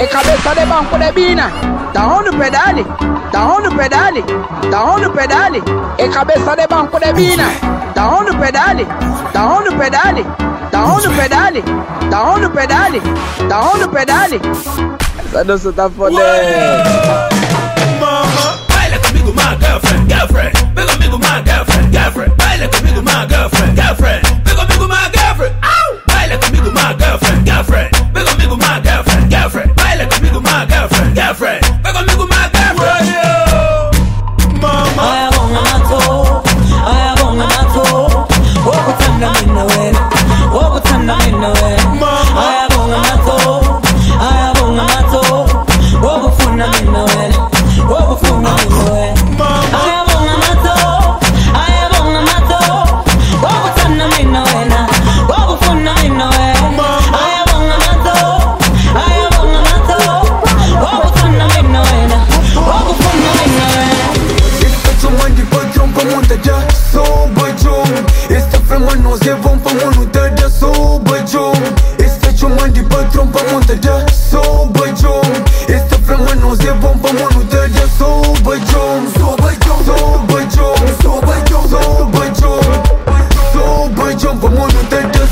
E cabeça de banco de bina Tá onde pedale? Tá onde pedale? Tá onde pedale? E cabeça de banco de bina Tá onde pedale? Tá onde pedale? Tá onde pedale? Tá onde pedale? Tá onde pedale? Essa dança tá fodendo mă nu se vom pe mânută de sobă jom Este ce mă de pătrun pe muntă de sobă jom Este frangă nu se vom pe mânută de sobă jom Sobă jom, sobă jom, sobă jom, sobă jom Sobă jom pe mânută de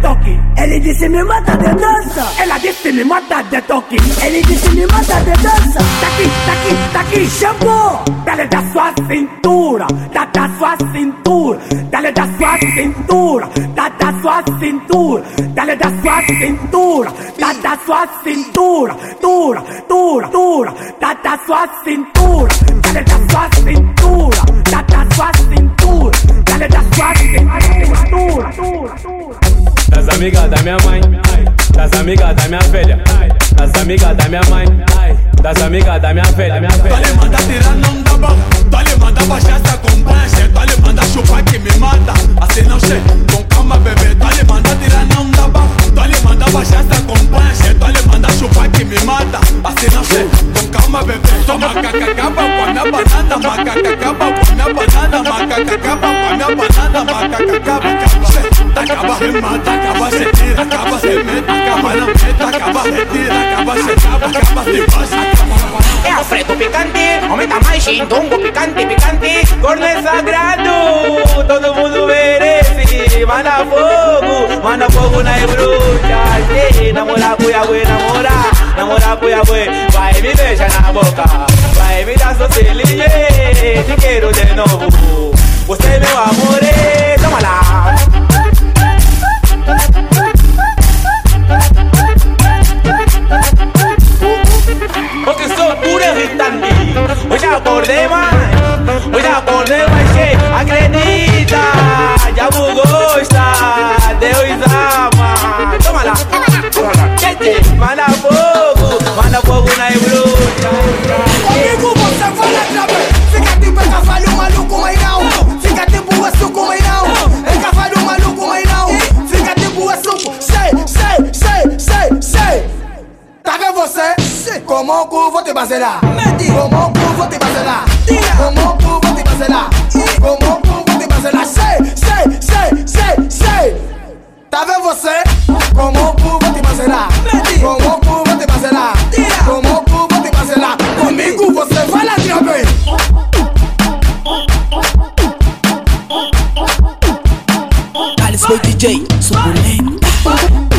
toque. Ele disse me mata de dança. Ela disse me mata de toque. Ele disse me mata de dança. Daqui, daqui, daqui. Chamou. Dale da sua cintura, da da sua cintura, dale da sua cintura, da da sua cintura, dale da sua cintura, da da sua cintura, dura, dura, dura, da da sua cintura, dale da sua cintura, da da sua cintura, dale da sua cintura, dura, dura. Das amigas da minha mãe, das amigas da minha velha, das amigas da minha mãe, das amigas da minha velha, velha. Dale manda tirar não dá bom Dale manda baixar essa acompanha Dale manda chupar que me mata. Assim não che, com calma bebê. Dale manda tirar não dá bom Dale manda baixar retira, acaba se acaba Acaba se passa, acaba É Alfredo picante, aumenta mais xindongo picante, picante Corno é sagrado, todo mundo merece Manda fogo, manda fogo nas bruxas Ei, Namora, cuiabue, namora, namora, cuiabue Vai me beija na boca, vai me dar seu selinho Te quero de novo, você é meu amor, toma lá acordei mais Hoje acordei mais cheio Acredita Já me gosta Deus ama Toma lá Tete Manda fogo Manda fogo na bruxa Comigo você fala também Fica tipo é cavalo maluco, mas não Fica tipo é suco, mas não É cavalo maluco, mas não Fica tipo é suco. Sei, sei, sei, sei, sei Tá vendo você? Como o cu vou te baselar Foi DJ, suculento.